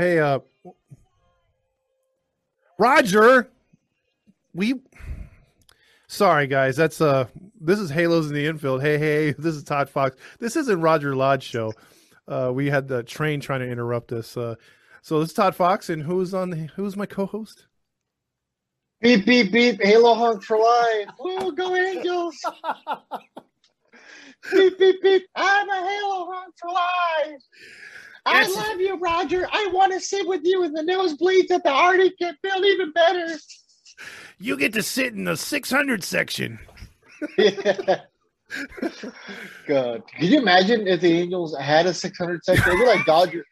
Hey, uh, Roger. We. Sorry, guys. That's uh. This is Halos in the infield. Hey, hey. This is Todd Fox. This isn't Roger Lodge show. Uh, we had the train trying to interrupt us. Uh, so this is Todd Fox, and who's on? The, who's my co-host? Beep beep beep. Halo honk for life. Woo, go Angels. beep beep beep. I'm a Halo honk for life. I love you, Roger. I want to sit with you in the nosebleeds at the Arctic and feel even better. You get to sit in the 600 section. Yeah. God, can you imagine if the Angels had a 600 section? It'd be like Dodger,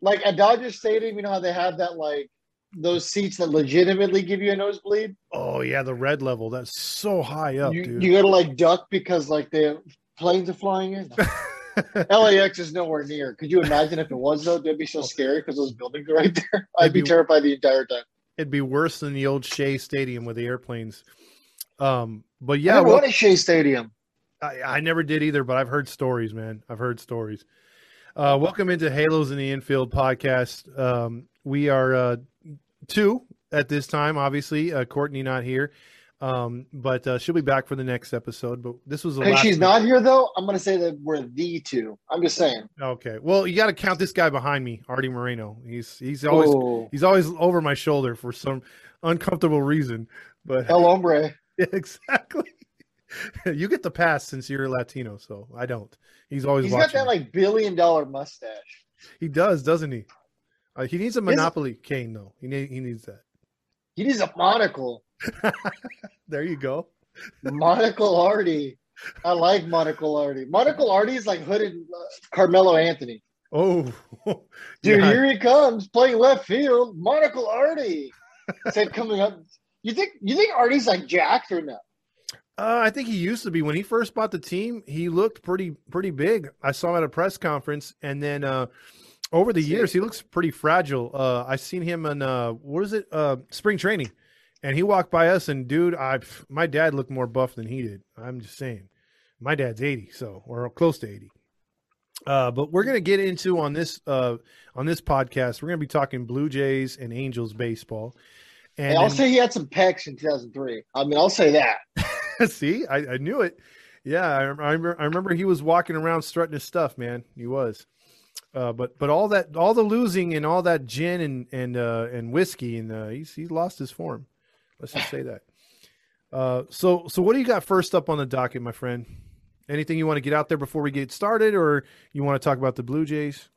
like at Dodger Stadium. You know how they have that like those seats that legitimately give you a nosebleed. Oh yeah, the red level. That's so high up, you, dude. you gotta like duck because like the planes are flying in. LAX is nowhere near. Could you imagine if it was though? That'd be so scary because those buildings are right there. I'd be Maybe- terrified the entire time. It'd be worse than the old Shea Stadium with the airplanes. Um, but Yeah, I never well, Shea Stadium. I, I never did either, but I've heard stories, man. I've heard stories. Uh, welcome into Halos in the Infield podcast. Um, we are uh, two at this time, obviously. Uh, Courtney not here, um, but uh, she'll be back for the next episode. But this was the last. she's not here though, I'm gonna say that we're the two. I'm just saying. okay. Well, you got to count this guy behind me, Artie Moreno. He's he's always Oh, he's always over my shoulder for some uncomfortable reason. But El Hombre. Yeah, exactly. you get the pass since you're Latino, so I don't. He's always He's got that like billion dollar mustache. he does, doesn't he? Uh, he needs a monopoly cane, though. He need, he needs that. He needs a monocle. There you go. Monocle Artie. I like Monocle Artie. Monocle Artie is like hooded uh, Carmelo Anthony. Oh, Dude, Yeah. here he comes playing left field. Monocle Artie. Said coming up. You think you think Artie's like jacked or no? Uh, I think he used to be when he first bought the team. He looked pretty pretty big. I saw him at a press conference, and then uh, over the years, he looks pretty fragile. Uh, I seen him in uh, what is it? Uh, spring training, and he walked by us, and dude, I my dad looked more buff than he did. I'm just saying, my dad's 80, so or close to 80. Uh, but we're gonna get into on this uh, on this podcast. We're gonna be talking Blue Jays and Angels baseball. Hey, And I'll say he had some pecs in 2003. I mean, I'll say that. See, I, I knew it. Yeah, I, I, remember, I remember he was walking around strutting his stuff, man. He was. Uh, but but all that all the losing and all that gin and and uh, and whiskey and uh, he's he's lost his form. Let's just say that. Uh, so so what do you got first up on the docket, my friend? Anything you want to get out there before we get started, or you want to talk about the Blue Jays?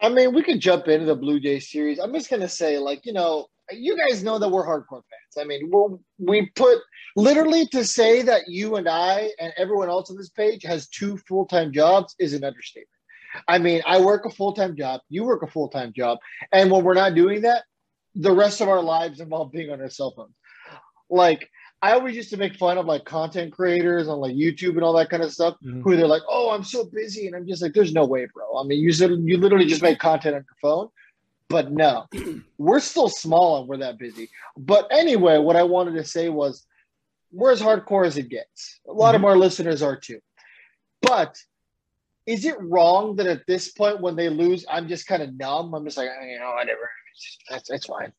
I mean, we could jump into the Blue Jays series. I'm just gonna say, like, you know, you guys know that we're hardcore fans. I mean, we're we put literally to say that you and I and everyone else on this page has two full time jobs is an understatement. I mean, I work a full time job, you work a full time job, and when we're not doing that, the rest of our lives involve being on our cell phones. Like, I always used to make fun of like content creators on like YouTube and all that kind of stuff Mhm. who they're like, "Oh, I'm so busy," and I'm just like, "There's no way, bro." I mean, you said you literally just make content on your phone, but no, we're still small and we're that busy. But anyway, what I wanted to say was, we're as hardcore as it gets. A lot of our listeners are too. But is it wrong that at this point, when they lose, I'm just kind of numb? I'm just like, "Eh, you know, whatever. That's that's fine.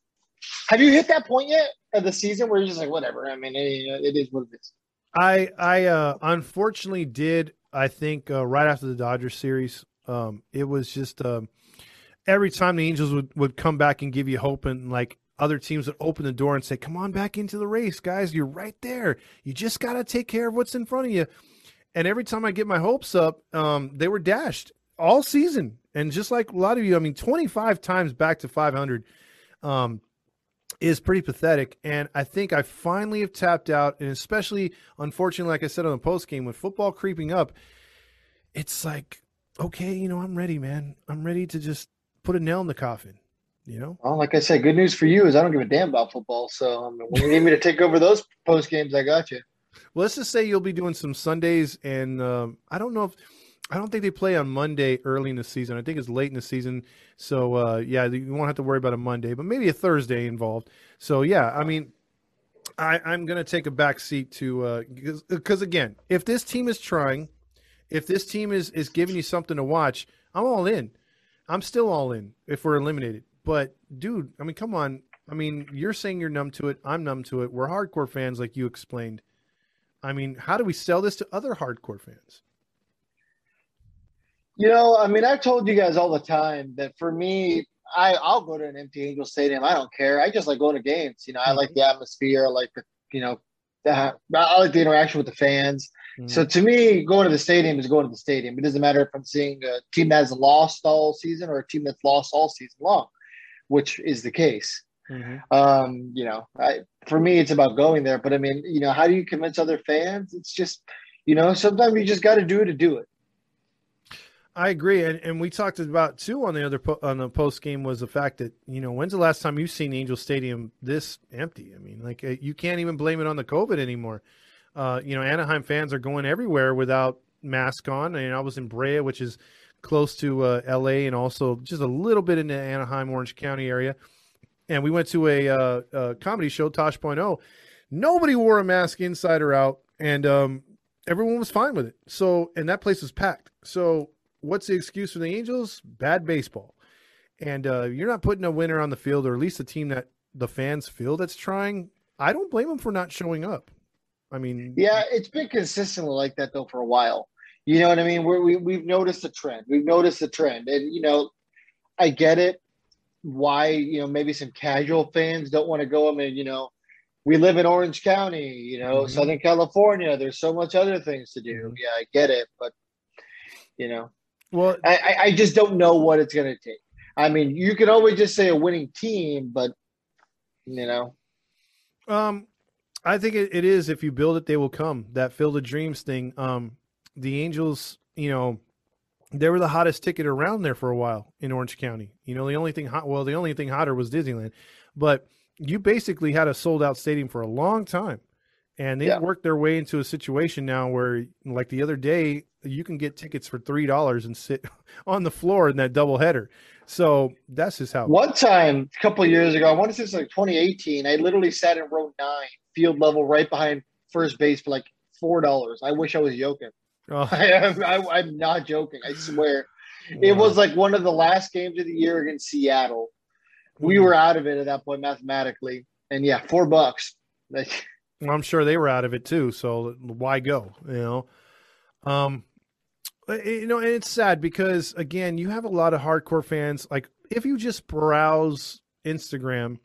Have you hit that point yet of the season where you're just like, whatever? I mean, it, it is what it is. I I uh, unfortunately did. I think uh, right after the Dodgers series, um, it was just um, every time the Angels would would come back and give you hope, and like other teams would open the door and say, "Come on back into the race, guys. You're right there. You just got to take care of what's in front of you." And every time I get my hopes up, um, they were dashed all season. And just like a lot of you, I mean, 25 times back to 500. Um, is pretty pathetic. And I think I finally have tapped out. And especially, unfortunately, like I said on the post game, with football creeping up, it's like, okay, you know, I'm ready, man. I'm ready to just put a nail in the coffin, you know? Well, like I said, good news for you is I don't give a damn about football. So mean, when you need me to take over those post games, I got you. Well, let's just say you'll be doing some Sundays. And um, I don't know if, I don't think they play on Monday early in the season. I think it's late in the season. So, uh, yeah, you won't have to worry about a Monday, but maybe a Thursday involved. So, yeah, I mean, I, I'm going to take a back seat to because again, if this team is trying, if this team is is giving you something to watch, I'm all in. I'm still all in if we're eliminated but dude, I mean, come on. I mean, you're saying you're numb to it. I'm numb to it. We're hardcore fans, like you explained. I mean, how do we sell this to other hardcore fans? You know, I mean, I've told you guys all the time that for me, I I'll go to an empty Angel Stadium. I don't care. I just like going to games. You know, I like the atmosphere. I like the you know, I like the interaction with the fans. Mm-hmm. So to me, going to the stadium is going to the stadium. It doesn't matter if I'm seeing a team that has lost all season or a team that's lost all season long, which is the case. Mm-hmm. Um, you know, I, for me, it's about going there. But I mean, you know, how do you convince other fans? It's just, you know, sometimes you just got to do it to do it. I agree, and, and we talked about too on the other po- on the post game was the fact that you know when's the last time you've seen Angel Stadium this empty? I mean, like uh, you can't even blame it on the COVID anymore. Uh, you know, Anaheim fans are going everywhere without mask on. I And I was in Brea, which is close to uh, L.A. and also just a little bit in the Anaheim, Orange County area and we went to a, uh, a comedy show, oh. Nobody wore a mask inside or out, and um, everyone was fine with it. So, and that place was packed. So, what's the excuse for the Angels? Bad baseball, and uh, you're not putting a winner on the field, or at least a team that the fans feel that's trying. I don't blame them for not showing up. I mean, yeah, it's been consistently like that though for a while. You know what I mean? We're, we we've noticed a trend. We've noticed a trend, and you know, I get it why you know maybe some casual fans don't want to go. I mean, you know, we live in Orange County, you know, mm-hmm. Southern California. There's so much other things to do. Mm-hmm. Yeah, I get it, but you know, well, I, I just don't know what it's going to take. I mean, you can always just say a winning team, but you know, um, I think it, it is. If you build it, they will come. That field of dreams thing. Um, the Angels, you know, they were the hottest ticket around there for a while in Orange County. You know, the only thing hot, well, the only thing hotter was Disneyland, but you basically had a sold out stadium for a long time. And they yeah. worked their way into a situation now where, like the other day, you can get tickets for three dollars and sit on the floor in that double header. So that's just how. One time, a couple years ago, I want to say it's like 2018. I literally sat in row nine, field level, right behind first base for like four dollars. I wish I was joking. Oh. I am. I, am not joking. I swear. Wow. It was like one of the last games of the year against Seattle. We hmm. were out of it at that point mathematically, and yeah, four bucks. Like, I'm sure they were out of it too. So why go? You know, um, you know, and it's sad because again, you have a lot of hardcore fans. Like, if you just browse Instagram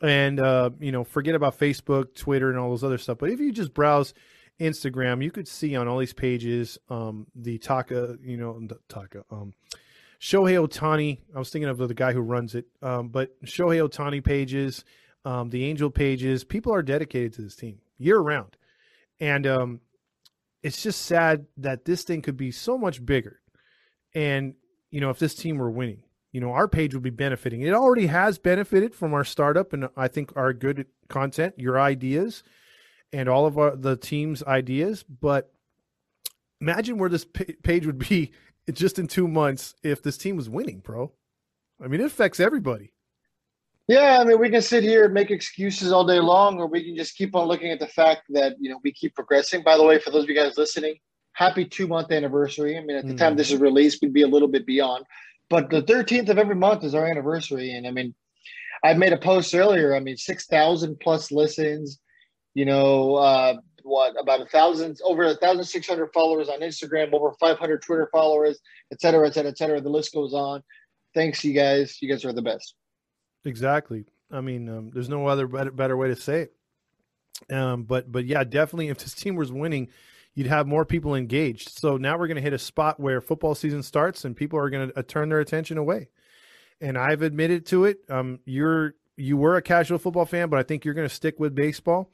and uh, you know, forget about Facebook, Twitter, and all those other stuff, but if you just browse Instagram, you could see on all these pages um, the Taka, you know, the Taka, um, Shohei Ohtani. I was thinking of the guy who runs it, um, but Shohei Ohtani pages, um, the Angel pages. People are dedicated to this team year round, and um, it's just sad that this thing could be so much bigger. And you know, if this team were winning, you know, our page would be benefiting. It already has benefited from our startup and I think our good content, your ideas and all of our, the team's ideas. But imagine where this page would be just in two months if this team was winning, bro. I mean, it affects everybody. Yeah, I mean, we can sit here and make excuses all day long, or we can just keep on looking at the fact that you know we keep progressing. By the way, for those of you guys listening, happy two month anniversary. I mean, at the mm. time this is released, we'd be a little bit beyond, but the 13th of every month is our anniversary, and I mean, I made a post earlier. I mean, six thousand plus listens, you know, uh, what about a thousand, over a thousand six hundred followers on Instagram, over five hundred Twitter followers, et cetera, et cetera, et cetera. The list goes on. Thanks, you guys. You guys are the best. Exactly. I mean, um, there's no other better, better way to say it. Um, but but yeah, definitely, if this team was winning, you'd have more people engaged. So now we're going to hit a spot where football season starts and people are going to uh, turn their attention away. And I've admitted to it. Um, you're you were a casual football fan, but I think you're going to stick with baseball.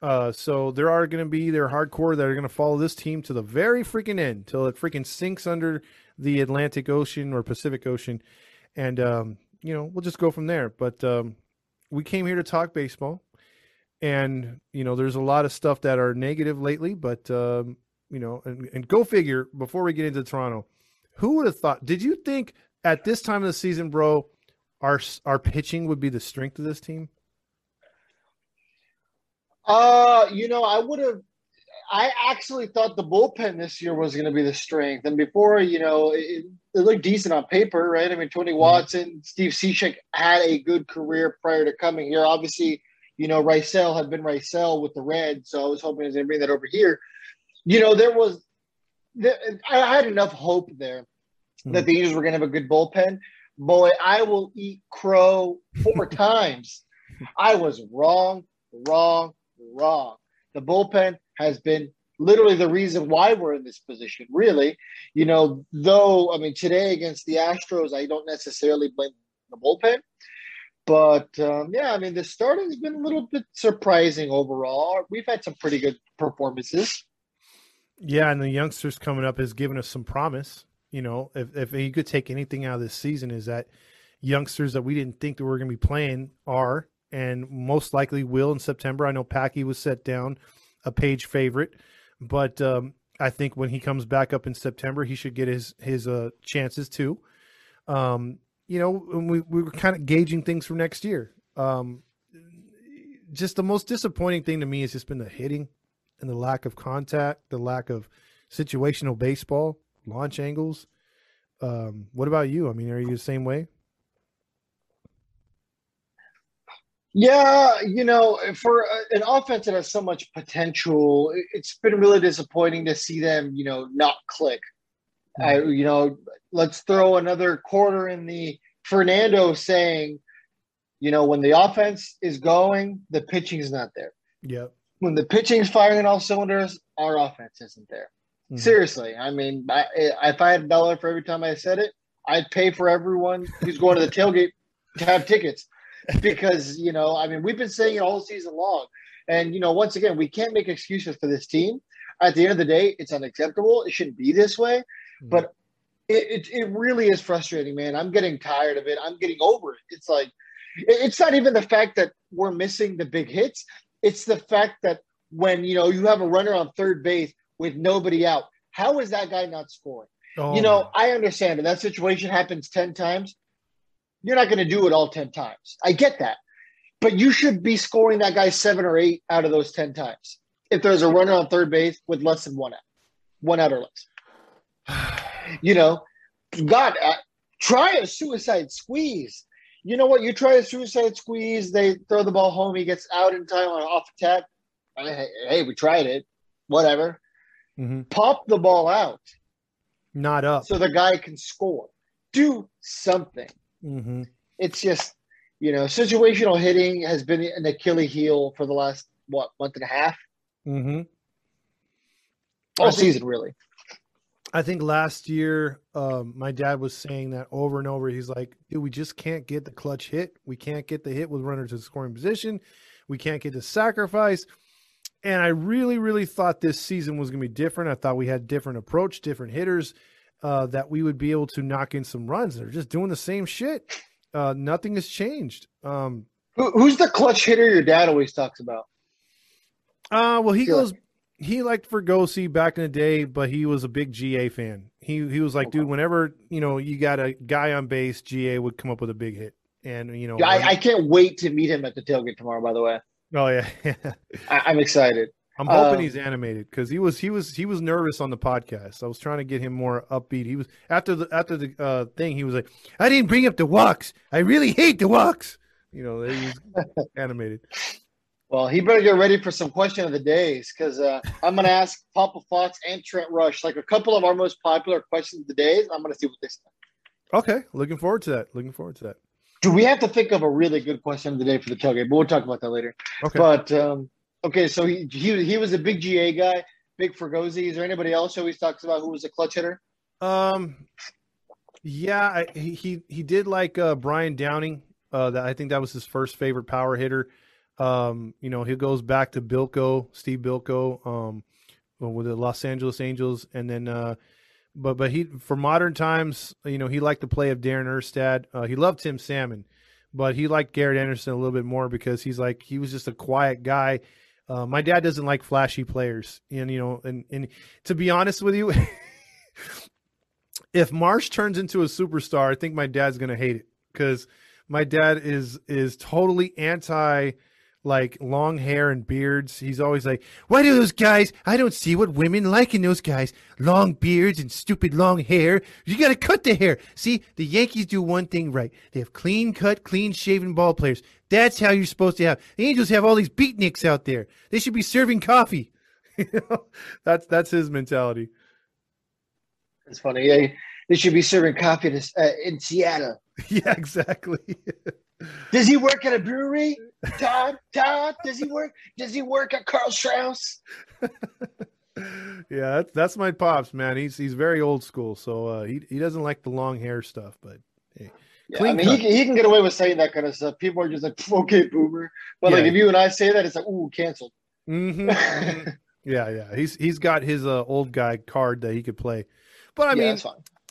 Uh, so there are going to be their hardcore that are going to follow this team to the very freaking end till it freaking sinks under the Atlantic Ocean or Pacific Ocean, and um, you know we'll just go from there. But um, we came here to talk baseball, and you know there's a lot of stuff that are negative lately, but um, you know, and, and go figure. Before we get into Toronto, who would have thought? Did you think at this time of the season, bro, our our pitching would be the strength of this team? Uh, you know, I would have. I actually thought the bullpen this year was going to be the strength. And before, you know, it, it looked decent on paper, right? I mean, Tony mm-hmm. Watson, Steve Cishek had a good career prior to coming here. Obviously, you know, Raisel had been Raisel with the Reds, so I was hoping he was going to bring that over here. You know, there was, there, I had enough hope there mm-hmm. that the Angels were going to have a good bullpen. Boy, I will eat crow four times. I was wrong, wrong, wrong. The bullpen has been literally the reason why we're in this position, really. You know, though, I mean, today against the Astros, I don't necessarily blame the bullpen. But um, yeah, I mean, the starting's been a little bit surprising overall. We've had some pretty good performances. Yeah, and the youngsters coming up has given us some promise. You know, if if you could take anything out of this season, is that youngsters that we didn't think that we were going to be playing are, and most likely will in September. I know Packy was set down a page favorite, but um, I think when he comes back up in September, he should get his his uh, chances too. Um, you know, we we were kind of gauging things for next year. Um, just the most disappointing thing to me has just been the hitting and the lack of contact, the lack of situational baseball, launch angles. Um, what about you? I mean, are you the same way? Yeah, you know, for an offense that has so much potential, it's been really disappointing to see them, you know, not click. Mm-hmm. I, you know, let's throw another quarter in the Fernando saying, you know, when the offense is going, the pitching is not there. Yep. When the pitching is firing all cylinders, our offense isn't there. Mm-hmm. Seriously, I mean, I, if I had a dollar for every time I said it, I'd pay for everyone who's going to the tailgate to have tickets because you know, I mean, we've been saying it all season long, and you know, once again, we can't make excuses for this team. At the end of the day, it's unacceptable. It shouldn't be this way, mm-hmm. but it, it, it really is frustrating, man. I'm getting tired of it. I'm getting over it. It's like it's not even the fact that we're missing the big hits. It's the fact that when you know you have a runner on third base with nobody out, how is that guy not scoring? Oh. You know, I understand that that situation happens 10 times. You're not going to do it all 10 times. I get that. But you should be scoring that guy seven or eight out of those 10 times. If there's a runner on third base with less than one out, one out or less. you know, God, uh, try a suicide squeeze. You know what? You try a suicide squeeze, they throw the ball home, he gets out in time on off attack. Hey, hey we tried it. Whatever. Mm-hmm. Pop the ball out. Not up. So the guy can score. Do something. Mm-hmm. It's just, you know, situational hitting has been an Achilles heel for the last what month and a half. Mm-hmm. All think, season, really. I think last year, um, my dad was saying that over and over. He's like, "Dude, we just can't get the clutch hit. We can't get the hit with runners in scoring position. We can't get the sacrifice." And I really, really thought this season was going to be different. I thought we had different approach, different hitters uh, that we would be able to knock in some runs. They're just doing the same shit. Uh, nothing has changed. Um, Who, who's the clutch hitter your dad always talks about? Uh, well, he goes. Like- he liked Fregosi back in the day, but he was a big GA fan. He he was like, okay. dude, whenever you know you got a guy on base, GA would come up with a big hit, and you know, I, I can't wait to meet him at the tailgate tomorrow. By the way. Oh yeah, I, am excited. I'm hoping um, he's animated because he was he was he was nervous on the podcast. I was trying to get him more upbeat. He was after the after the uh, thing. He was like, "I didn't bring up the walks. I really hate the walks." You know, he was animated. Well, he better get ready for some question of the days because uh, I'm going to ask Papa Fox and Trent Rush like a couple of our most popular questions of the days. I'm going to see what they say. Okay, looking forward to that. Looking forward to that. Do we have to think of a really good question of the day for the tailgate? But we'll talk about that later. Okay. But um, Okay, so he, he he was a big GA guy, big Fregosi. Is there anybody else who always talks about who was a clutch hitter? Um, yeah, I, he he did like uh, Brian Downing. Uh, that I think that was his first favorite power hitter. Um, you know, he goes back to Bilko, Steve Bilko, um, with the Los Angeles Angels, and then uh, but but he for modern times, you know, he liked the play of Darren Erstad. Uh, he loved Tim Salmon, but he liked Garrett Anderson a little bit more because he's like he was just a quiet guy uh, my dad doesn't like flashy players, and you know, and and to be honest with you, if Marsh turns into a superstar, I think my dad's gonna hate it because my dad is is totally anti like long hair and beards. He's always like, "Why do those guys? I don't see what women like in those guys. Long beards and stupid long hair. You got to cut the hair. See, the Yankees do one thing right. They have clean cut, clean shaven ball players. That's how you're supposed to have. The Angels have all these beatniks out there. They should be serving coffee. that's that's his mentality. It's funny. They, they should be serving coffee to, uh, in Seattle. Yeah, exactly. Does he work at a brewery? Todd, Todd, does he work? Does he work at Karl Strauss? yeah, that's, that's my pops, man. He's he's very old school, so uh, he he doesn't like the long hair stuff. But hey, yeah, I mean, he, he can get away with saying that kind of stuff. People are just like, okay, boomer. But yeah. like, if you and I say that, it's like, ooh, canceled. Mm-hmm, mm-hmm. yeah, yeah. He's he's got his uh, old guy card that he could play. But I yeah, mean,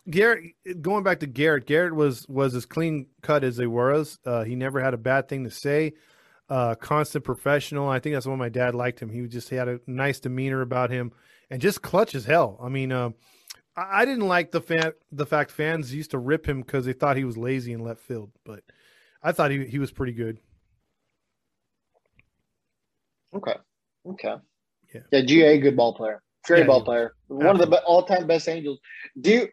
Garrett, going back to Garrett, Garrett was was as clean cut as they were. Uh, he never had a bad thing to say. Uh, constant professional. I think that's why my dad liked him. He just had a nice demeanor about him, and just clutch as hell. I mean, uh, I, I, didn't like the fan the fact fans used to rip him because they thought he was lazy and left field, but I thought he he was pretty good. Okay. Okay. Yeah. Yeah. GA, good ball player. Great yeah, ball player. One of the all time best Angels. Do you?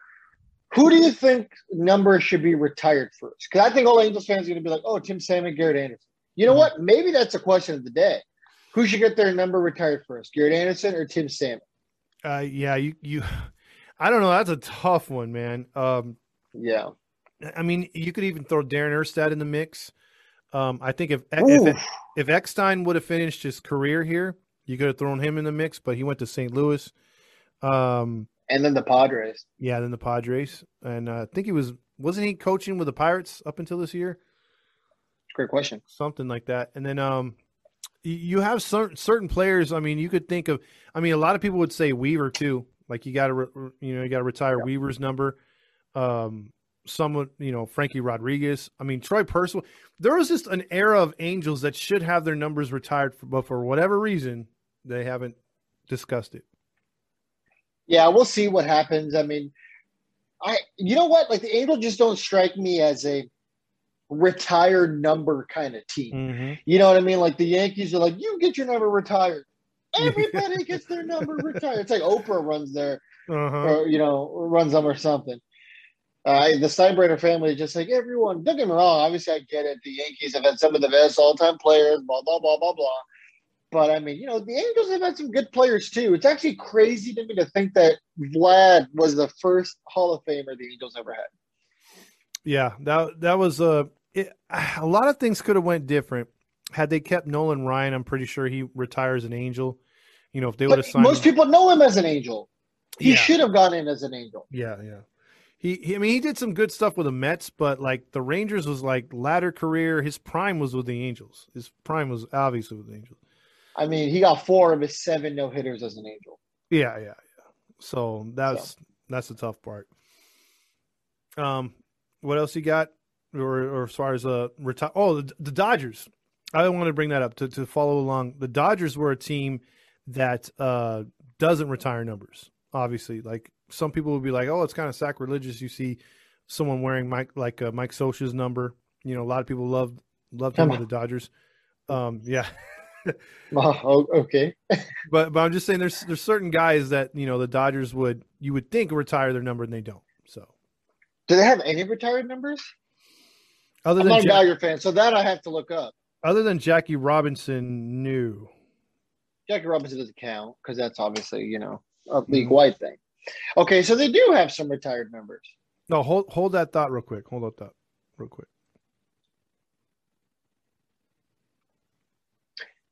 Who do you think number should be retired first? Because I think all Angels fans are going to be like, "Oh, Tim Salmon, Garrett Anderson." You know mm-hmm. what? Maybe that's a question of the day. Who should get their number retired first, Garrett Anderson or Tim Salmon? Uh, yeah, you you. I don't know. That's a tough one, man. Um, yeah. I mean, you could even throw Darren Erstad in the mix. Um, I think if if, if Eckstein would have finished his career here, you could have thrown him in the mix, but he went to St. Louis. Um, and then the Padres. Yeah, then the Padres, and uh, I think he was wasn't he coaching with the Pirates up until this year? Great question. Something like that, and then um, you have certain certain players. I mean, you could think of. I mean, a lot of people would say Weaver too. Like you got to, re- you know, you got to retire yeah. Weaver's number. Um, someone, you know, Frankie Rodriguez. I mean, Troy Percival. There was just an era of Angels that should have their numbers retired, for, but for whatever reason, they haven't discussed it yeah, we'll see what happens. I mean, I you know what? Like the Angels just don't strike me as a retired number kind of team. Mm-hmm. You know what I mean? Like the Yankees are like, you get your number retired. Everybody gets their number retired. It's like Oprah runs there, uh-huh. or you know, runs them or something. Uh, the Steinbrenner family just like everyone. Don't get me wrong. Obviously, I get it. The Yankees have had some of the best all-time players. Blah blah blah blah blah. But I mean, you know, the Angels have had some good players too. It's actually crazy to me to think that Vlad was the first Hall of Famer the Angels ever had. Yeah, that that was a it, a lot of things could have went different had they kept Nolan Ryan. I'm pretty sure he retires an Angel. You know, if they would have signed. Most him, people know him as an Angel. He yeah. should have gone in as an Angel. Yeah, yeah. He, he, I mean, he did some good stuff with the Mets, but like the Rangers was like latter career. His prime was with the Angels. His prime was obviously with the Angels. I mean, he got four of his seven no hitters as an Angel. Yeah, yeah, yeah. So that's so. that's the tough part. Um, what else you got, or, or as far as uh retire? Oh, the, the Dodgers. I want to bring that up to to follow along. The Dodgers were a team that uh doesn't retire numbers. Obviously, like some people would be like, "Oh, it's kind of sacrilegious." You see someone wearing Mike like uh, Mike Scioscia's number. You know, a lot of people love love him with the Dodgers. Um, yeah. oh, okay. but but I'm just saying there's there's certain guys that you know the Dodgers would you would think retire their number and they don't. So, do they have any retired numbers? Other I'm than not a Dodger fan, so that I have to look up. Other than Jackie Robinson, new. Jackie Robinson doesn't count because that's obviously you know a league mm-hmm. wide thing. Okay, so they do have some retired members. No, hold hold that thought real quick. Hold up that thought real quick.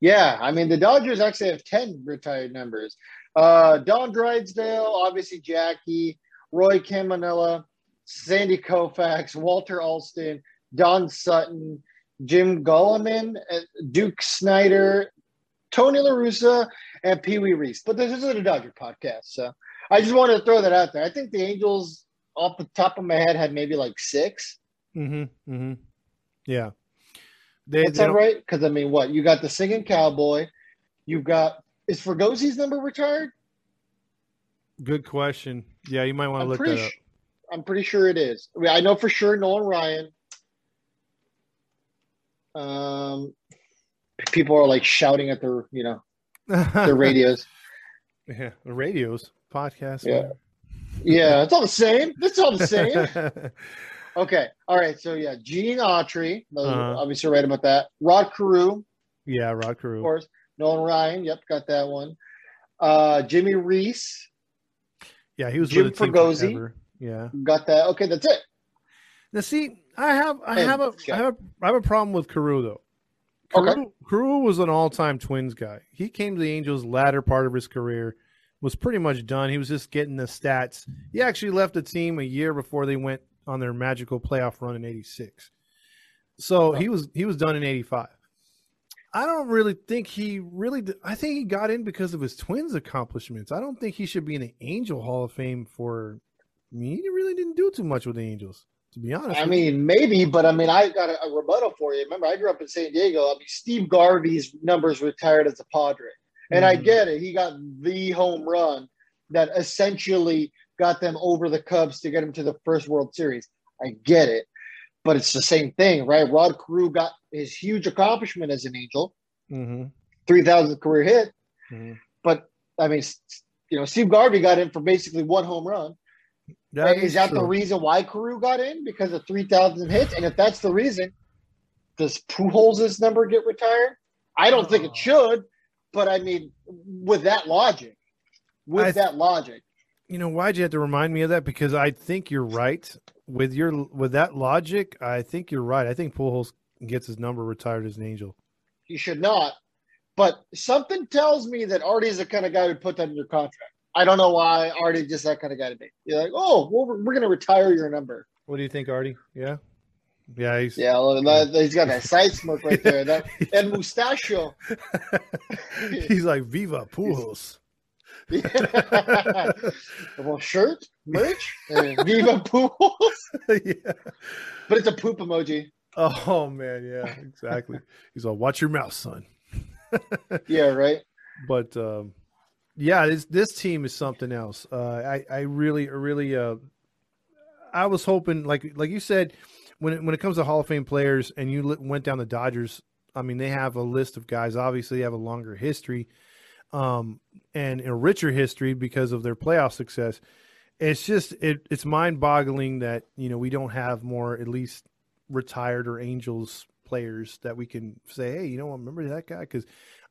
Yeah, I mean the Dodgers actually have ten retired members. Uh, Don Drysdale, obviously Jackie, Roy Campanella, Sandy Koufax, Walter Alston, Don Sutton, Jim Gilliam, uh, Duke Snider, Tony La Russa, and Pee Wee Reese. But this isn't a Dodger podcast, so I just wanted to throw that out there. I think the Angels, off the top of my head, had maybe like 6 Mm-hmm. Mm-hmm. Yeah. They, That's not right. Because I mean, what you got the singing cowboy, you've got is Fregosi's number retired? Good question. Yeah, you might want to look that up. I'm pretty sure it is. I, mean, I know for sure Nolan Ryan. Um, people are like shouting at their you know their radios. yeah, the radios, podcasts. Yeah. Yeah, it's all the same. It's all the same. okay. All right. So yeah, Gene Autry. Uh-huh. Obviously right about that. Rod Carew, yeah, Rod Carew. of course. Nolan Ryan. Yep, got that one. Uh Jimmy Reese. Yeah, he was Jim with the team Fregosi. forever. Yeah. Got that. Okay, that's it. Now, see, I have, I have a, have a, I have a problem with Carew though. Okay. Carew, Carew was an all-time Twins guy. He came to the Angels latter part of his career, was pretty much done. He was just getting the stats. He actually left the team a year before they went on their magical playoff run in '86. So he was he was done in '85. I don't really think he really. I think he got in because of his Twins accomplishments. I don't think he should be in the Angel Hall of Fame for. I mean, he really didn't do too much with the Angels, to be honest. I mean, maybe, but I mean, I got a, a rebuttal for you. Remember, I grew up in San Diego. I mean, Steve Garvey's numbers retired as a Padre. And I Mhm. get it. He got the home run that essentially got them over the Cubs to get them to the first World Series. I get it. But it's the same thing, right? Rod Carew got his huge accomplishment as an Angel, Mhm. 3,000th career hit. Mhm. But, I mean, you know, Steve Garvey got in for basically one home run. That is that the reason why Carew got in? Because of 3,000 hits? And if that's the reason, does Pujols' number get retired? I don't think it uh. should, but I mean, with that logic, with I- that logic, You know why'd you have to remind me of that? Because I think you're right with your with that logic. I think you're right. I think Pujols gets his number retired as an Angel. he should not. But something tells me that Artie is the kind of guy who'd put that in your contract. I don't know why Artie just that kind of guy to me. You're like, oh, well, we're, we're going to retire your number. What do you think, Artie? Yeah, yeah. He's Yeah, well, that, he's got that side smirk right there. That and mustachio. he's like Viva Pujols. well, shirt, merch, and Viva Pools. yeah. But it's a poop emoji. Oh man, yeah, exactly. He's like, watch your mouth, son. Yeah, right. but um, yeah, this this team is something else. Uh, I I really really uh, I was hoping like like you said when it, when it comes to Hall of Fame players and you went down the Dodgers. I mean, they have a list of guys. Obviously, they have a longer history, um, and a richer history because of their playoff success. It's just it, it's mind boggling that you know we don't have more at least retired or Angels players that we can say, hey, you know, what, remember that guy? Because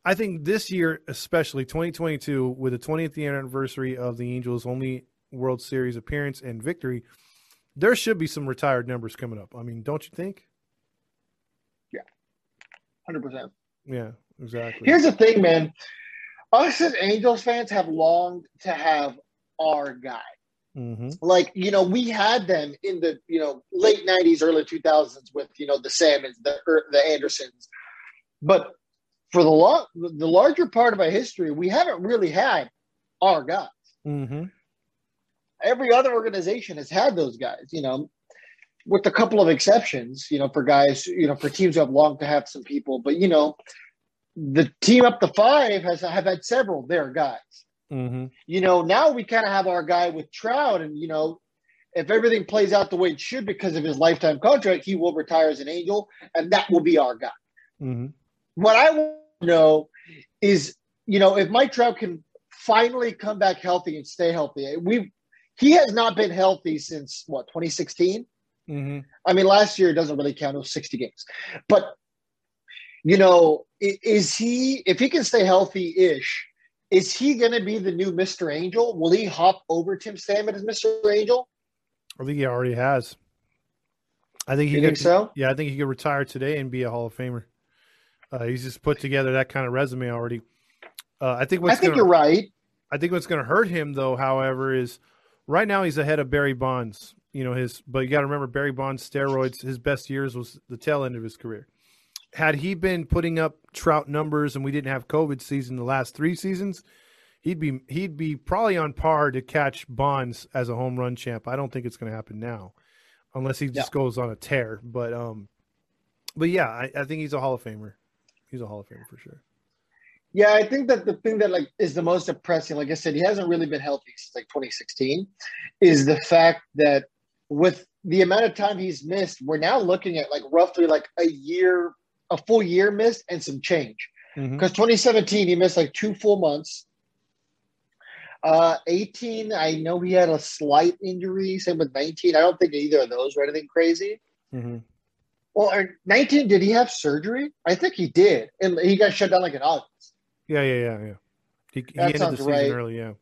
I think this year, especially 2022, with the 20th year anniversary of the Angels' only World Series appearance and victory, there should be some retired numbers coming up. I mean, don't you think? Yeah, Hundred percent. Yeah, exactly. Here's the thing, man. Us as Angels fans have longed to have our guy. hmm Like, you know, we had them in the, you know, late '90s, early 2000s with, you know, the Salmons, the er, the Andersons. But for the lo- the larger part of our history, we haven't really had our guy. hmm every other organization has had those guys, you know, with a couple of exceptions, you know, for guys, you know, for teams who have longed to have some people. But, you know, the team up to five has have had several their guys. hmm You know, now we kind of have our guy with Trout, and, you know, if everything plays out the way it should because of his lifetime contract, he will retire as an angel, and that will be our guy. hmm What I know is, you know, if Mike Trout can finally come back healthy and stay healthy, we he has not been healthy since what 2016. hmm I mean, last year it doesn't really count; it was 60 games. But you know, is he if he can stay healthy-ish? Is he going to be the new Mr. Angel? Will he hop over Tim Salmon as Mr. Angel? I think he already has. I think he You could, think so? Yeah, I think he could retire today and be a Hall of Famer. Uh, he's just put together that kind of resume already. Uh, I think I think gonna, you're right. I think what's going to hurt him though, however, is right now he's ahead of Barry Bonds. You know his, but you got to remember Barry Bonds steroids. His best years was the tail end of his career. Had he been putting up Trout numbers and we didn't have COVID season the last three seasons, he'd be he'd be probably on par to catch Bonds as a home run champ. I don't think it's going to happen now, unless he just goes on a tear. But um, but yeah, I, I think he's a Hall of Famer. He's a Hall of Famer for sure. Yeah, I think that the thing that like is the most depressing, like I said, he hasn't really been healthy since like 2016, is the fact that with the amount of time he's missed, we're now looking at like roughly like a year a full year missed and some change. Mhm. Because 2017, he missed like two full months. Uh, 18, I know he had a slight injury. Same with 19. I don't think either of those were anything crazy. Mhm. Well, or 19, did he have surgery? I think he did. And he got shut down like in August. Yeah, yeah, yeah, yeah. He, he That ended the season right. early. Yeah.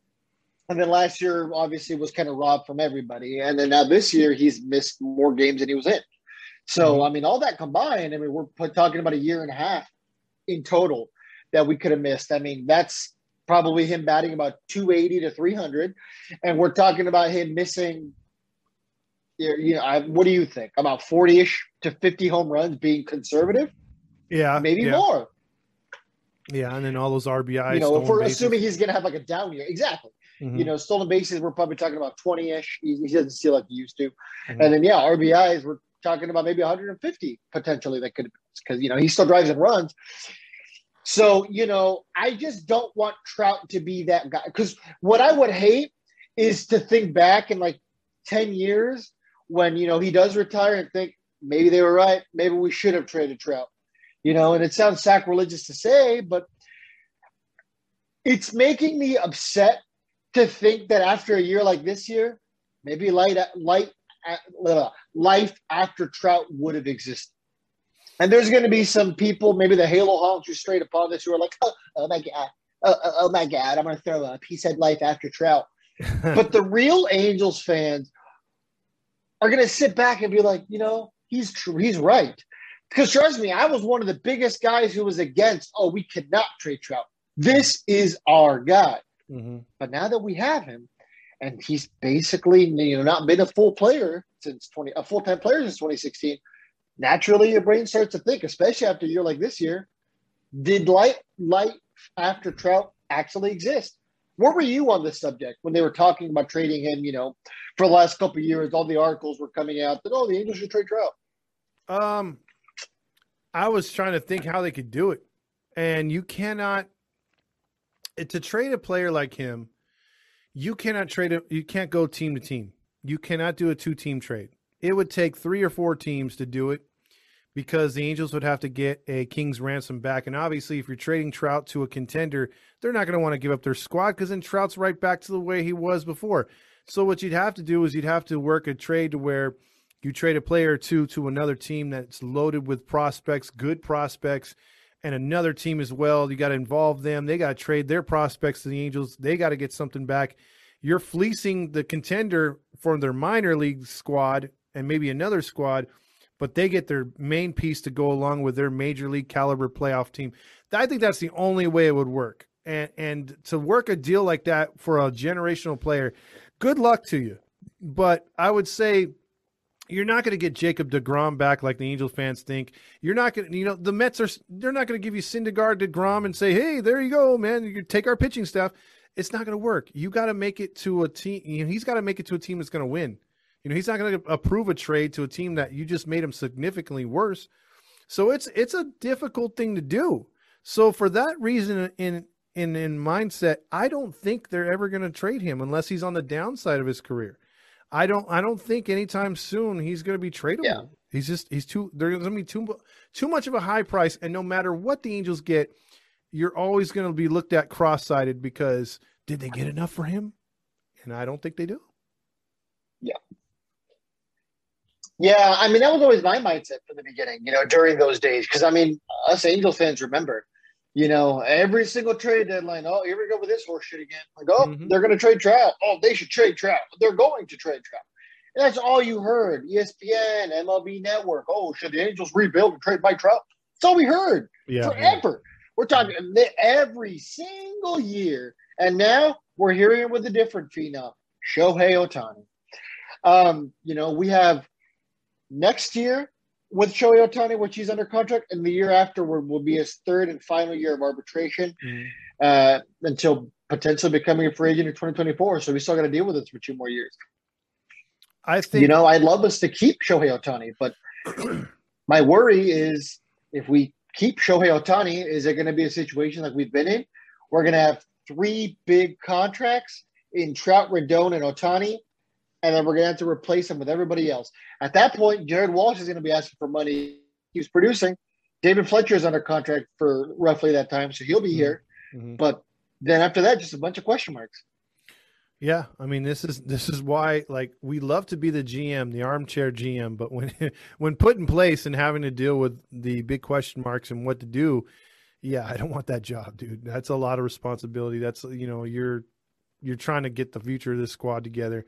And then last year, obviously, was kind of robbed from everybody. And then now this year, he's missed more games than he was in. So, mm-hmm. I mean, all that combined, I mean, we're put- talking about a year and a half in total that we could have missed. I mean, that's probably him batting about 280 to 300. And we're talking about him missing, you you know, I, what do you think? About 40 ish to 50 home runs being conservative? Yeah. Maybe yeah. more. Yeah, and then all those RBIs. you know, if we're bases. assuming he's going to have like a down year. Exactly. Mhm. You know, stolen bases, we're probably talking about 20 ish. He, he doesn't steal like he used to. Mhm. And then, yeah, RBIs, we're talking about maybe 150 potentially that could, because, you know, he still drives and runs. So, you know, I just don't want Trout to be that guy. Because what I would hate is to think back in like 10 years when, you know, he does retire and think maybe they were right. Maybe we should have traded Trout. You know, and it sounds sacrilegious to say, but it's making me upset to think that after a year like this year, maybe light light uh, life after Trout would have existed. And there's going to be some people, maybe the Halo honks who straight upon this, who are like, "Oh, oh my god, oh, oh, oh my god, I'm going to throw a piece head life after Trout." but the real Angels fans are going to sit back and be like, you know, he's true, he's right. Because trust me, I was one of the biggest guys who was against. Oh, we cannot trade Trout. This is our guy. Mhm. But now that we have him, and he's basically you know not been a full player since twenty a full time player since twenty sixteen, naturally your brain starts to think, especially after a year like this year, did light light after Trout actually exist? Where were you on this subject when they were talking about trading him? You know, for the last couple of years, all the articles were coming out that oh the Angels should trade Trout. Um, I was trying to think how they could do it, and you cannot to trade a player like him. You cannot trade it. You can't go team to team. You cannot do a two team trade. It would take three or four teams to do it because the Angels would have to get a King's ransom back. And obviously, if you're trading Trout to a contender, they're not going to want to give up their squad because then Trout's right back to the way he was before. So what you'd have to do is you'd have to work a trade to where you trade a player or two to another team that's loaded with prospects, good prospects, and another team as well. You got to involve them. They got to trade their prospects to the Angels. They got to get something back. You're fleecing the contender for their minor league squad and maybe another squad, but they get their main piece to go along with their major league caliber playoff team. I think that's the only way it would work. And and to work a deal like that for a generational player, good luck to you. But I would say you're not going to get Jacob DeGrom back like the Angels fans think. You're not going to, you know, the Mets are, they're not going to give you Syndergaard DeGrom and say, hey, there you go, man. You take our pitching staff. It's not going to work. You got to make it to a team. You know, he's got to make it to a team that's going to win. You know, he's not going to approve a trade to a team that you just made him significantly worse. So it's it's a difficult thing to do. So for that reason, in in in mindset, I don't think they're ever going to trade him unless he's on the downside of his career. I don't I don't think anytime soon he's going to be tradable. Yeah. He's just he's too there's going to be too too much of a high price, and no matter what the Angels get, you're always going to be looked at cross-sided because did they get enough for him? And I don't think they do. Yeah, I mean that was always my mindset from the beginning. You know, during those days, because I mean, us Angel fans remember, you know, every single trade deadline. Oh, here we go with this horseshit again. Like, oh, Mhm. they're going to trade Trout. Oh, they should trade Trout. They're going to trade Trout. And that's all you heard. ESPN, MLB Network. Oh, should the Angels rebuild and trade Mike Trout? That's all we heard Yeah. forever. We're talking every single year, and now we're hearing it with a different phenom, Shohei Ohtani. Um, you know, we have next year with Shohei Ohtani, which he's under contract, and the year afterward will, be his third and final year of arbitration Mhm. uh, until potentially becoming a free agent in 2024. So we still got to deal with this for two more years. I think You know, I'd love us to keep Shohei Ohtani, but my worry is if we keep Shohei Ohtani, is it going to be a situation like we've been in? We're going to have three big contracts in Trout, Rendon, and Otani, and then we're going to have to replace them with everybody else. At that point, Jared Walsh is going to be asking for money. He's producing. David Fletcher is under contract for roughly that time, so he'll be Mhm. here. Mhm. But then after that, just a bunch of question marks. Yeah, I mean this is this is why like we love to be the GM, the armchair GM, but when when put in place and having to deal with the big question marks and what to do, yeah, I don't want that job, dude. That's a lot of responsibility. That's you know, you're you're trying to get the future of this squad together.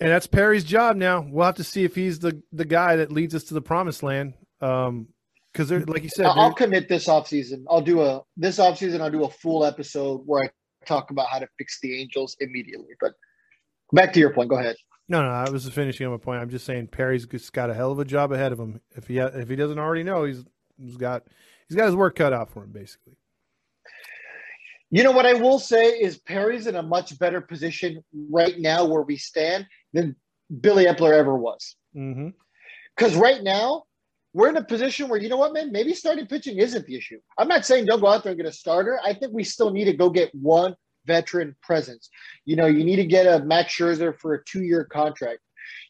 And that's Perry's job now. We'll have to see if he's the the guy that leads us to the promised land. Um because they're like you said, I'll, commit this offseason. I'll do a this offseason. I'll do a full episode where I talk about how to fix the Angels immediately. But back to your point. Go ahead. No, no, I was finishing on my point. I'm just saying Perry's just got a hell of a job ahead of him. If he if he doesn't already know, he's he's got he's got his work cut out for him, basically. You know what I will say is Perry's in a much better position right now where we stand than Billy Eppler ever was. Mm-hmm. Because right now we're in a position where you know what, man, maybe starting pitching isn't the issue. I'm not saying don't go out there and get a starter. I think we still need to go get one veteran presence. You know, you need to get a Max Scherzer for a two-year contract.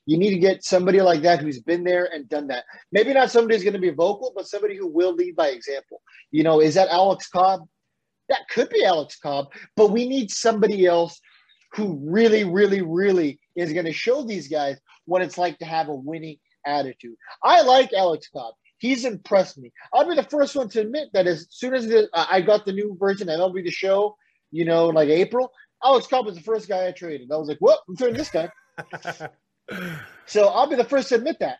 You need to get somebody like that who's been there and done that. Maybe not somebody who's going to be vocal, but somebody who will lead by example. You know, is that Alex Cobb? That could be Alex Cobb, but we need somebody else who really, really, really is going to show these guys what it's like to have a winning attitude. I like Alex Cobb. He's impressed me. I'll be the first one to admit that as soon as the, uh, I got the new version of MLB The Show, you know, like April, Alex Cobb was the first guy I traded. I was like, well, I'm trading this guy. So I'll be the first to admit that.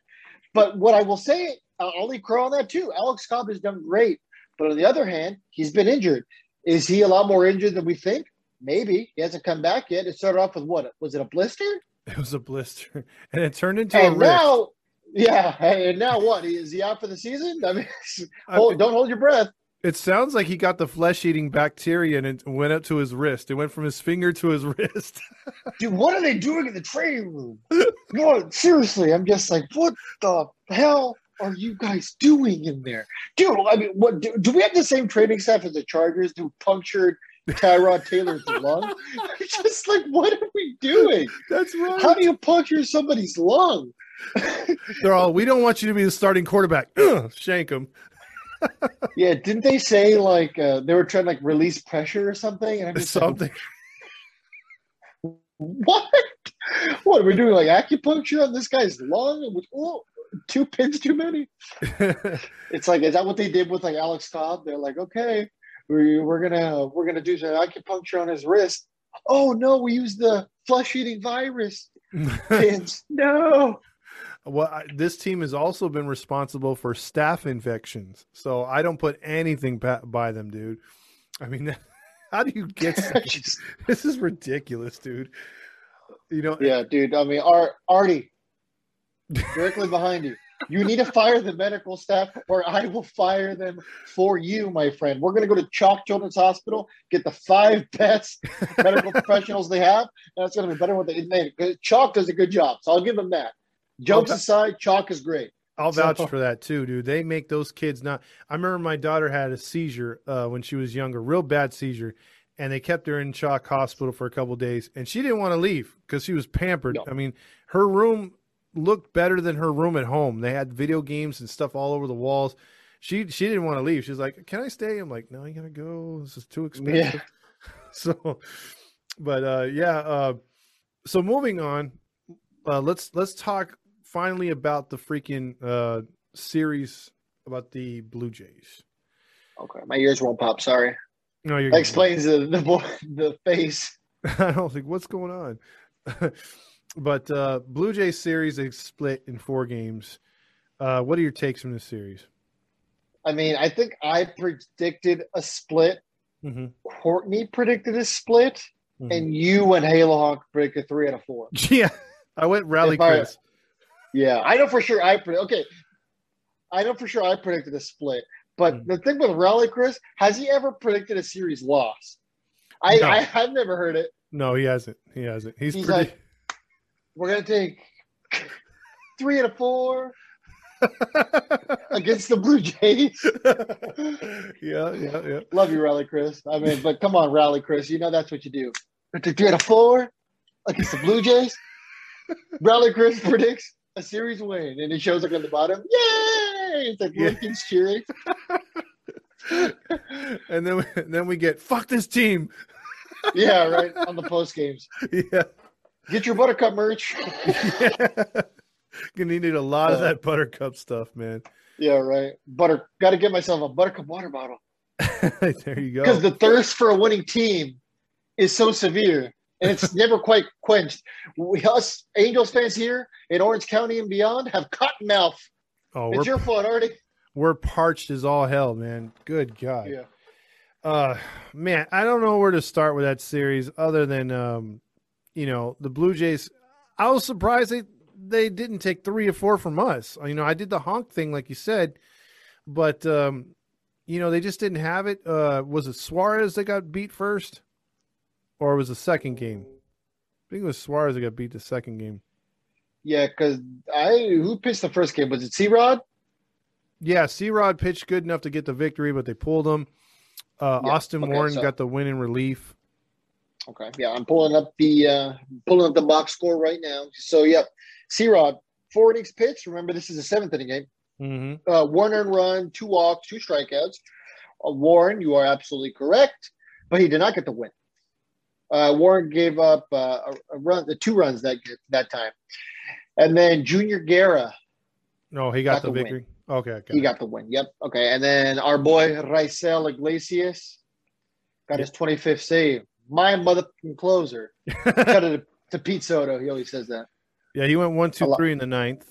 But what I will say, I'll only crow on that too. Alex Cobb has done great. But on the other hand, he's been injured. Is he a lot more injured than we think? Maybe. He hasn't come back yet. It started off with what? Was it a blister? It was a blister, and it turned into a And wrist. now, yeah. And now what? Is he out for the season? I mean, I mean, don't hold your breath. it sounds like he got the flesh-eating bacteria and it went up to his wrist. It went from his finger to his wrist. Dude, what are they doing in the training room? no, seriously, I'm just like, what the hell are you guys doing in there? Dude, I mean, what do, do we have the same training staff as the Chargers who punctured Tyrod Taylor's lung? I'm just like, what are we doing? That's right. How do you puncture somebody's lung? They're all. We don't want you to be the starting quarterback. Ugh, shank him. Yeah, didn't they say like uh, they were trying to like release pressure or something? And I'm just like, Something. what? What are we doing? Like acupuncture on this guy's lung? Oh, two pins too many. It's like, is that what they did with like Alex Cobb? They're like, okay, we, we're gonna we're gonna do some acupuncture on his wrist. Oh no, we use the flesh eating virus pins. no. Well, I, this team has also been responsible for staph infections, so I don't put anything pa- by them, dude. I mean, how do you get? Just- this is ridiculous, dude. You know, yeah, dude. I mean, Art, Artie, directly behind you. You need to fire the medical staff, or I will fire them for you, my friend. We're going to go to CHOC Children's Hospital, get the five best medical professionals they have, and that's going to be better than what they made. CHOC does a good job, so I'll give them that. Jokes aside, CHOC is great. I'll vouch So- for that too, dude. They make those kids not. I remember my daughter had a seizure uh, when she was younger, real bad seizure, and they kept her in CHOC Hospital for a couple days, and she didn't want to leave because she was pampered. No. I mean, her room looked better than her room at home. They had video games and stuff all over the walls. She she didn't want to leave. She's like, "Can I stay?" I'm like, "No, you gotta go. This is too expensive." Yeah. so, but uh, yeah. Uh, so moving on, uh, let's let's talk finally about the freaking uh, series about the Blue Jays. Okay, my ears won't pop. Sorry. No, you're That explains the the, the face. I don't think what's going on. but uh, Blue Jays series they split in four games. Uh, what are your takes from this series? I mean, I think I predicted a split. Mm-hmm. Courtney predicted a split, and you and Halo Hawk predicted three out of four. yeah, I went rally Chris. Yeah, I know for sure. I pre- okay. I know for sure I predicted a split. But Hmm. the thing with Rally Chris, has he ever predicted a series loss? I, No. I I've never heard it. No, he hasn't. He hasn't. He's, He's pretty. like, we're gonna take three out of four against the Blue Jays. yeah, yeah, yeah. Love you, Rally Chris. I mean, but come on, Rally Chris. You know that's what you do. Take three out of four against the Blue Jays. Rally Chris predicts a series win, and it shows like on the bottom, yay! It's like Yeah. Lincoln's cheering. and then we, then we get fuck this team. Yeah, right. On the post games. yeah. Get your Buttercup merch. Gonna need a lot of Uh, that buttercup stuff, man. Yeah, right. Butter. Got to get myself a Buttercup water bottle there you go. because the thirst for a winning team is so severe, and it's never quite quenched. We, us Angels fans here in Orange County and beyond have cotton mouth. oh, It's we're your fault, Artie. we're parched as all hell, man. Good God. Yeah. Uh man, I don't know where to start with that series other than um, you know, the Blue Jays I was surprised they they didn't take three or four from us. You know, I did the honk thing like you said, but um, you know, they just didn't have it. Uh was it Suarez that got beat first? Or was the second game? I think it was Suarez that got beat the second game. Yeah, because I who pitched the first game was it C Rod? Yeah, C Rod pitched good enough to get the victory, but they pulled him. Uh, Yeah, Austin okay, Warren so- got the win in relief. Okay, yeah, I'm pulling up the uh pulling up the box score right now. So yep, C Rod four innings pitched. Remember, this is a seventh inning game. Mm-hmm. Uh, one earned run, two walks, two strikeouts. Uh, Warren, you are absolutely correct, but he did not get the win. Uh, Warren gave up uh, a, a run, the two runs that that time, and then Junior Guerra, No, he got, Got the the win. victory. Okay, okay. he got the win. Yep. Okay, and then our boy Raisel Iglesias got his 25th save. My motherfucking closer. Cut it to Pete Soto. He always says that. yeah, he went one, two, three in the ninth,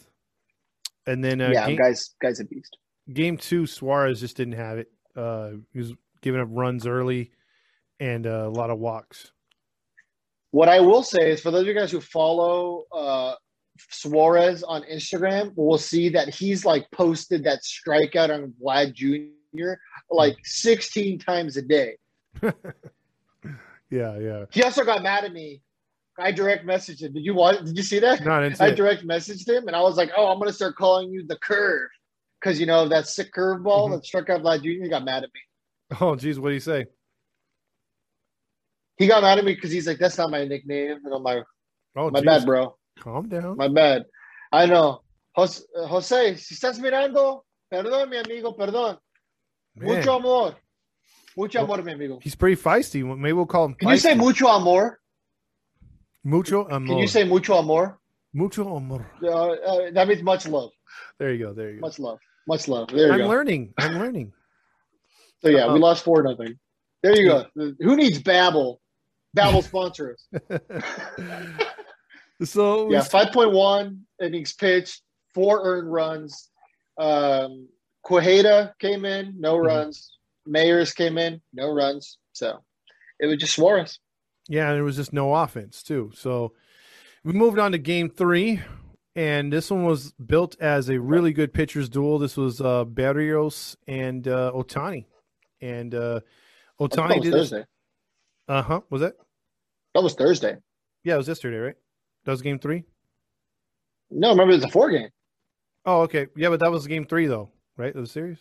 and then uh, yeah, game, guys, guys, a beast. game two, Suarez just didn't have it. Uh, he was giving up runs early and uh, a lot of walks. What I will say is, for those of you guys who follow uh, Suarez on Instagram, we'll see that he's like posted that strikeout on Vlad Jr. like 16 times a day. Yeah, yeah. He also got mad at me. I direct messaged him. Did you want? Did you see that? No, I didn't see I it. direct messaged him, and I was like, "Oh, I'm gonna start calling you the curve." Because you know that sick curveball Mhm. that struck out Vlad Jr. Got mad at me. Oh, geez, what do you say? He got mad at me because he's like, "That's not my nickname." And I'm like, Oh, "My geez. bad, bro. Calm down. My bad. I know. Jose, Jose, si estás mirando, perdón, mi amigo, perdón. Man, Mucho amor. Mucho amor, mi amigo. he's pretty feisty. Maybe we'll call him. Can you say mucho amor? mucho amor? Can you say mucho amor? mucho amor? Uh, uh, that means much love. There you go. There you go. Much love. Much love. There you I'm go. learning. I'm learning. So yeah, we Um, lost four nothing. There you go. Who needs Babbel? Babbel sponsor us. so we Yeah, five point one innings pitched, four earned runs. Um, Quijada came in, no Mhm. runs. Mayers came in, no runs. So it was just Suarez. Yeah, and there was just no offense too. So we moved on to game three, and this one was built as a really good pitchers duel. This was uh, Berrios and uh, Ohtani, and uh, Ohtani that was did. Thursday. Uh huh. Was that? That was Thursday. Yeah, it was yesterday, right? That was game three. No, remember it was a four game. Oh, okay. Yeah, but that was game three though, right? Of the series.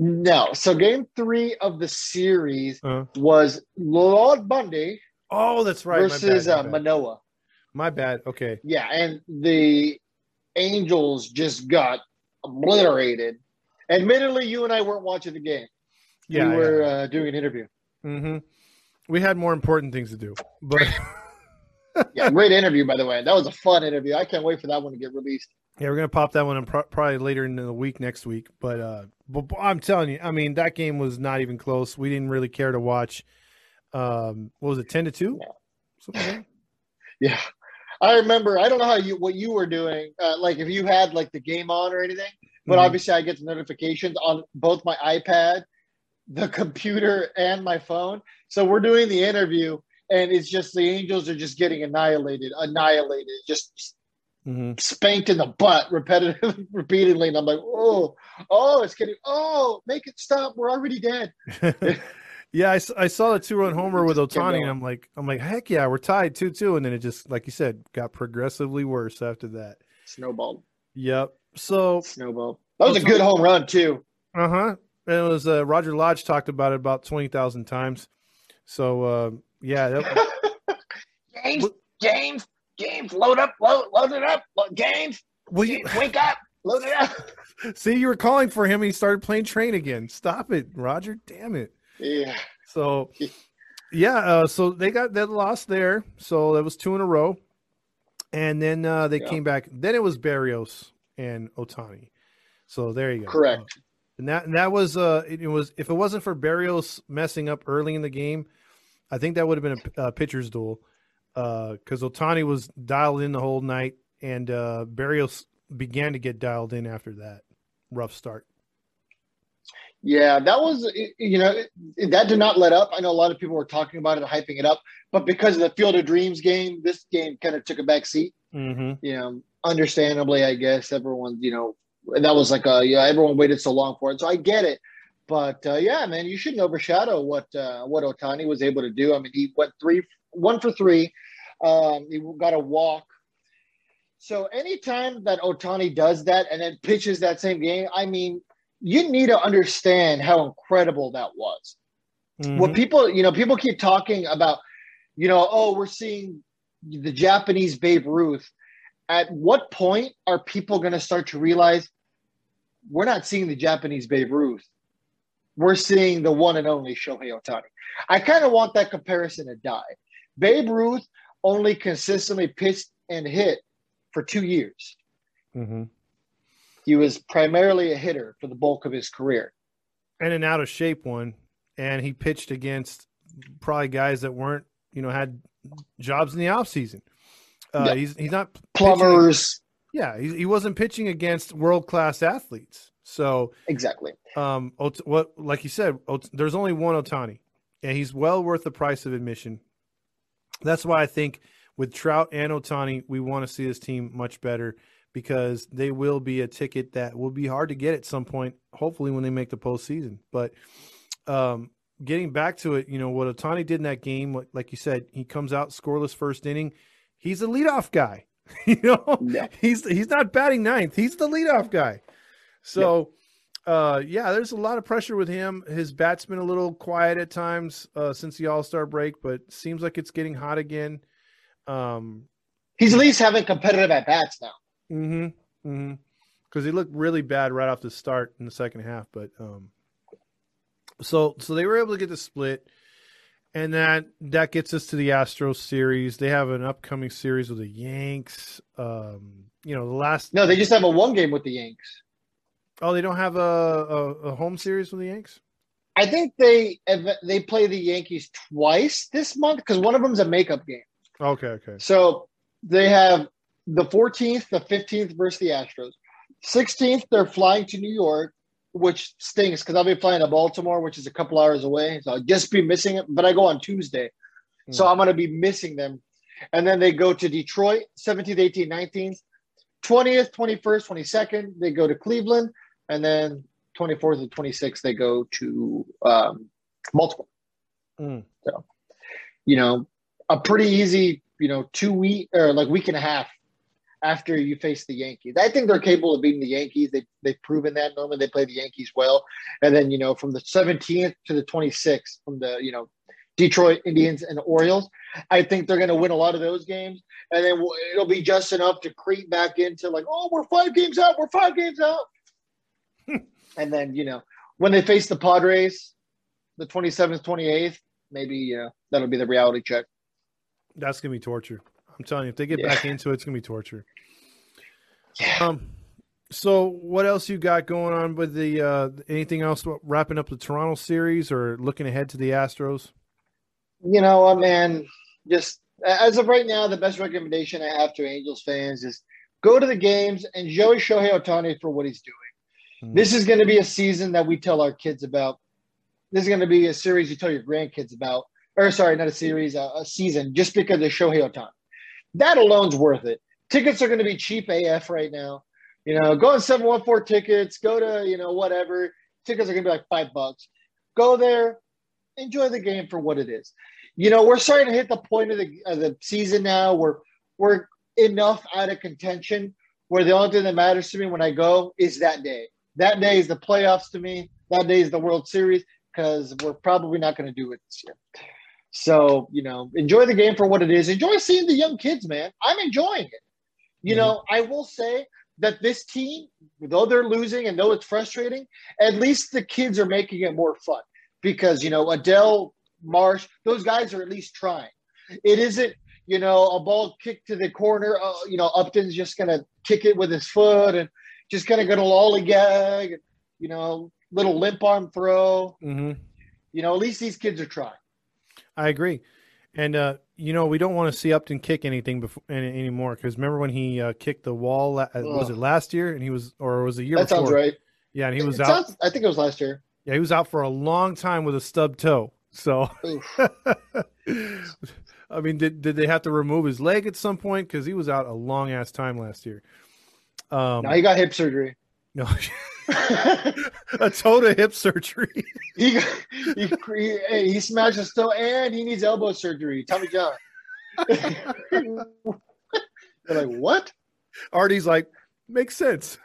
No, so game three of the series Uh-huh. was Lord Bundy Oh, that's right. versus my bad, uh, my, bad. Manoah. My bad. Okay. Yeah, and the Angels just got obliterated. Admittedly, you and I weren't watching the game. Yeah. we were uh, doing an interview. hmm We had more important things to do, but Yeah, great interview, by the way. That was a fun interview. I can't wait for that one to get released. Yeah, we're gonna pop that one in pro- probably later in the week next week. But uh, but I'm telling you, I mean, that game was not even close. We didn't really care to watch. Um, what was it, ten to two? Yeah. Something like that? Yeah, I remember. I don't know how you what you were doing. Uh, like if you had like the game on or anything, but Mhm. obviously I get the notifications on both my iPad, the computer, and my phone. So we're doing the interview, and it's just the Angels are just getting annihilated, annihilated, just Mhm. spanked in the butt repetitive repeatedly and i'm like oh oh it's getting oh make it stop we're already dead yeah, I saw the two run homer with Ohtani, and. I'm like, I'm like, heck yeah, we're tied two two, and then it just, like you said, got progressively worse after that. snowballed Yep. So snowball that was a good home run too Uh huh. And it was uh, Roger Lodge talked about it about twenty thousand times. So uh, yeah, that, james james james load up load, load it up Well, you, Wake up, load it up. see, you were calling for him. And he started playing train again. Stop it, Roger. Damn it. Yeah. So, yeah. Uh, so they got that loss there. So that was two in a row, and then uh, they Yeah. came back. Then it was Berrios and Ohtani. So there you go. Correct. Uh, and that and that was uh it, it was if it wasn't for Berrios messing up early in the game, I think that would have been a, a pitcher's duel. Because Ohtani was dialed in the whole night, and uh, Berrios began to get dialed in after that rough start. Yeah, that was you know that did not let up. I know a lot of people were talking about it, hyping it up, but because of the Field of Dreams game, this game kind of took a back seat. Mm-hmm. You know, understandably, I guess everyone you know that was like a yeah everyone waited so long for it, so I get it. But uh, yeah, man, you shouldn't overshadow what uh, what Ohtani was able to do. I mean, he went three one for three. Um, he got a walk. So anytime that Ohtani does that and then pitches that same game, I mean, you need to understand how incredible that was. Mm-hmm. What people, you know, people keep talking about, you know, oh, we're seeing the Japanese Babe Ruth. At what point are people going to start to realize we're not seeing the Japanese Babe Ruth? We're seeing the one and only Shohei Ohtani. I kind of want that comparison to die. Babe Ruth only consistently pitched and hit for two years. Mm-hmm. He was primarily a hitter for the bulk of his career. and an out of shape one, and he pitched against probably guys that weren't, you know, had jobs in the off season. Uh, Yeah. He's he's not pitching- Plumbers, yeah, he, he wasn't pitching against world class athletes. So, exactly. um, what like you said, there's only one Ohtani, and he's well worth the price of admission. That's why I think with Trout and Ohtani, we want to see this team much better because they will be a ticket that will be hard to get at some point. Hopefully, when they make the postseason. But um, getting back to it, you know what Ohtani did in that game, like you said, he comes out scoreless first inning. He's a leadoff guy. you know, Yeah. he's he's not batting ninth. He's the leadoff guy. So, uh, yeah, there's a lot of pressure with him. His bat's been a little quiet at times uh, since the All Star break, but seems like it's getting hot again. Um, He's at least having competitive at bats now. mm-hmm, mm-hmm. Because he looked really bad right off the start in the second half, but um, so so they were able to get the split, and that that gets us to the Astros series. They have an upcoming series with the Yanks. Um, you know, the last No, they just have a one game with the Yanks. Oh, they don't have a, a, a home series with the Yanks. I think they they play the Yankees twice this month because one of them's a makeup game. Okay, okay. So they have the 14th, the 15th versus the Astros. 16th, they're flying to New York, which stings because I'll be flying to Baltimore, which is a couple hours away. So I'll just be missing it. But I go on Tuesday. So Hmm. I'm going to be missing them. And then they go to Detroit, 17th, 18th, 19th. 20th, 21st, 22nd, they go to Cleveland. And then 24th and 26th, they go to um, Baltimore. Mm. So, you know, a pretty easy, you know, two week or like week and a half after you face the Yankees. I think they're capable of beating the Yankees. They they've proven that. Normally they play the Yankees well, and then you know from the 17th to the 26th, from the you know Detroit Indians and Orioles, I think they're going to win a lot of those games, and then we'll- it'll be just enough to creep back into like, oh, we're five games out, we're five games out, and then you know when they face the Padres, the 27th, 28th, maybe you know that'll be the reality check. That's gonna be torture. I'm telling you, if they get Yeah. back into it, it's gonna be torture. Yeah. Um, so what else you got going on with the uh anything else wrapping up the Toronto series or looking ahead to the Astros? You know what, man? Just as of right now, the best recommendation I have to Angels fans is go to the games and enjoy Shohei Ohtani for what he's doing. Mhm. This is going to be a season that we tell our kids about. This is going to be a series you tell your grandkids about. Or sorry, not a series, a, a season, just because of Shohei Ohtani. That alone's worth it. Tickets are going to be cheap AF right now. You know, go on 714 tickets, go to, you know, whatever. Tickets are going to be like five bucks. Go there, enjoy the game for what it is. You know, we're starting to hit the point of the, of the season now where we're enough out of contention where the only thing that matters to me when I go is that day. That day is the playoffs to me. That day is the World Series because we're probably not going to do it this year. So, you know, enjoy the game for what it is. Enjoy seeing the young kids, man. I'm enjoying it. You know, I will say that this team, though they're losing and though it's frustrating, at least the kids are making it more fun because you know Adell, Marsh, those guys are at least trying. It isn't you know a ball kicked to the corner. Uh, you know Upton's just gonna kick it with his foot and just kind of gonna lollygag. You know, little limp arm throw. Mm-hmm. You know, at least these kids are trying. I agree. And uh, you know, we don't want to see Upton kick anything before any, anymore because remember when he uh, kicked the wall? Uh, was it last year? And he was, or was it a year? Before that before? sounds right. Yeah, and he was It out. sounds- I think it was last year. Yeah, he was out for a long time with a stub toe. So, I mean, did did they have to remove his leg at some point because he was out a long ass time last year? Um, now he got hip surgery. no, a total hip surgery. he, got, he, he, he smashed his toe and he needs elbow surgery. Tommy John. They're like, what? Artie's like, makes sense.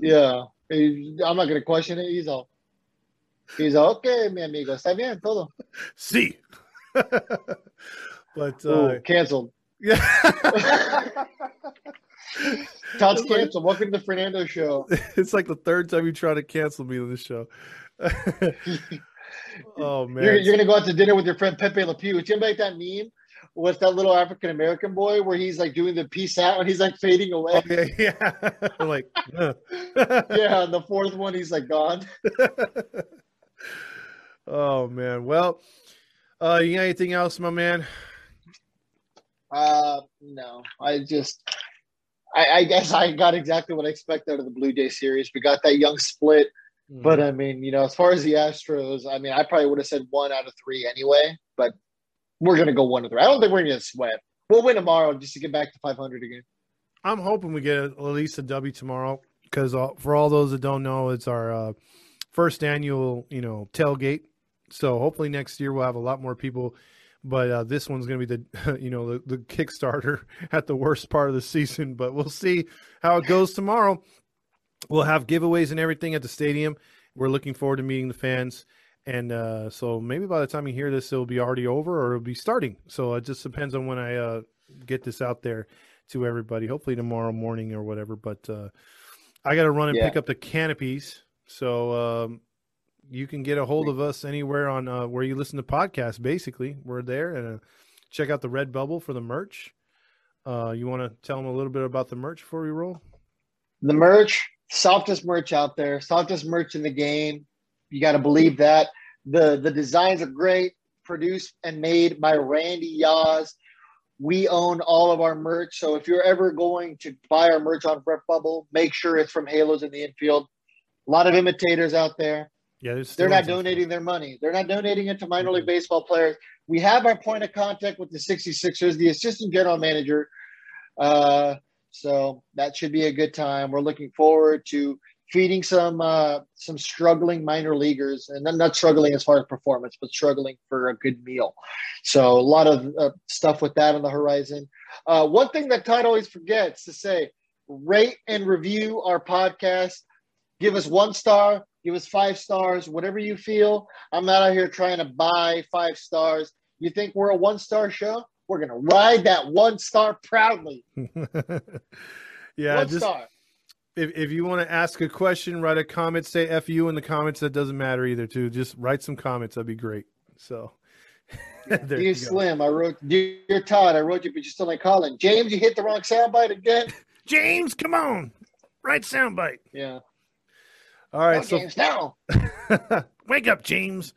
Yeah. He- I'm not going to question it. He's all, he's all, okay, mi amigo. Está bien, todo. See, but uh, Ooh, canceled. yeah. Todd's It's like- canceled. Welcome to the Fernando show. it's like the third time you try to cancel me on this show. oh man, You're, you're going to go out to dinner with your friend Pepe Le Pew. Remember like that meme with that little African American boy where he's like doing the peace out and he's like fading away? okay, yeah. I'm like, uh. yeah, and the fourth one, he's like gone. oh man. Well, uh, you got anything else, my man? Uh, no, I just, I, I guess I got exactly what I expected out of the Blue Jay series. We got that young split, but I mean, you know, as far as the Astros, I mean, I probably would have said one out of three anyway, but we're gonna go one of three. I don't think we're gonna sweat. We'll win tomorrow just to get back to 500 again. I'm hoping we get at least a W tomorrow because uh, for all those that don't know, it's our uh, first annual, you know, tailgate. So hopefully next year we'll have a lot more people. But uh, this one's going to be the, you know, the, the Kickstarter at the worst part of the season. But we'll see how it goes tomorrow. We'll have giveaways and everything at the stadium. We're looking forward to meeting the fans. And uh, so maybe by the time you hear this, it'll be already over or it'll be starting. So it just depends on when I uh, get this out there to everybody. Hopefully tomorrow morning or whatever. But uh, I got to run and Yeah. pick up the canopies. So um, you can get a hold of us anywhere on uh, where you listen to podcasts. Basically, we're there and uh, check out the Red Bubble for the merch. Uh, you want to tell them a little bit about the merch before we roll? The merch, softest merch out there, softest merch in the game. You got to believe that. The the designs are great, produced and made by Randy Yaz. We own all of our merch. So if you're ever going to buy our merch on Red Bubble, make sure it's from Halos in the infield. A lot of imitators out there. Yeah, They're not donating their money. They're not donating it to minor league baseball players. We have our point of contact with the 66ers, the assistant general manager. Uh, so that should be a good time. We're looking forward to feeding some uh, some struggling minor leaguers, and not- not struggling as far as performance, but struggling for a good meal. So a lot of uh, stuff with that on the horizon. Uh, one thing that Todd always forgets to say: rate and review our podcast. Give us one star. Give us five stars. Whatever you feel. I'm not out here trying to buy five stars. You think we're a one star show? We're gonna ride that one star proudly. yeah, one just star. if, if you want to ask a question, write a comment, say F you in the comments. That doesn't matter either, too. Just write some comments. That'd be great. So, there Dear you. Slim, I wrote. Dear Todd, I wrote you, but you're still not calling. James, you hit the wrong soundbite again. James, come on. Right soundbite. Yeah. All right. So, James, no. wake up, James.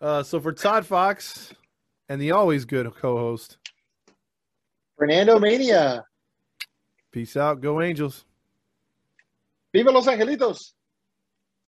Uh, so, for Todd Fox and the always good co host, Fernando Mania. peace out. Go Angels. Viva Los Angelitos.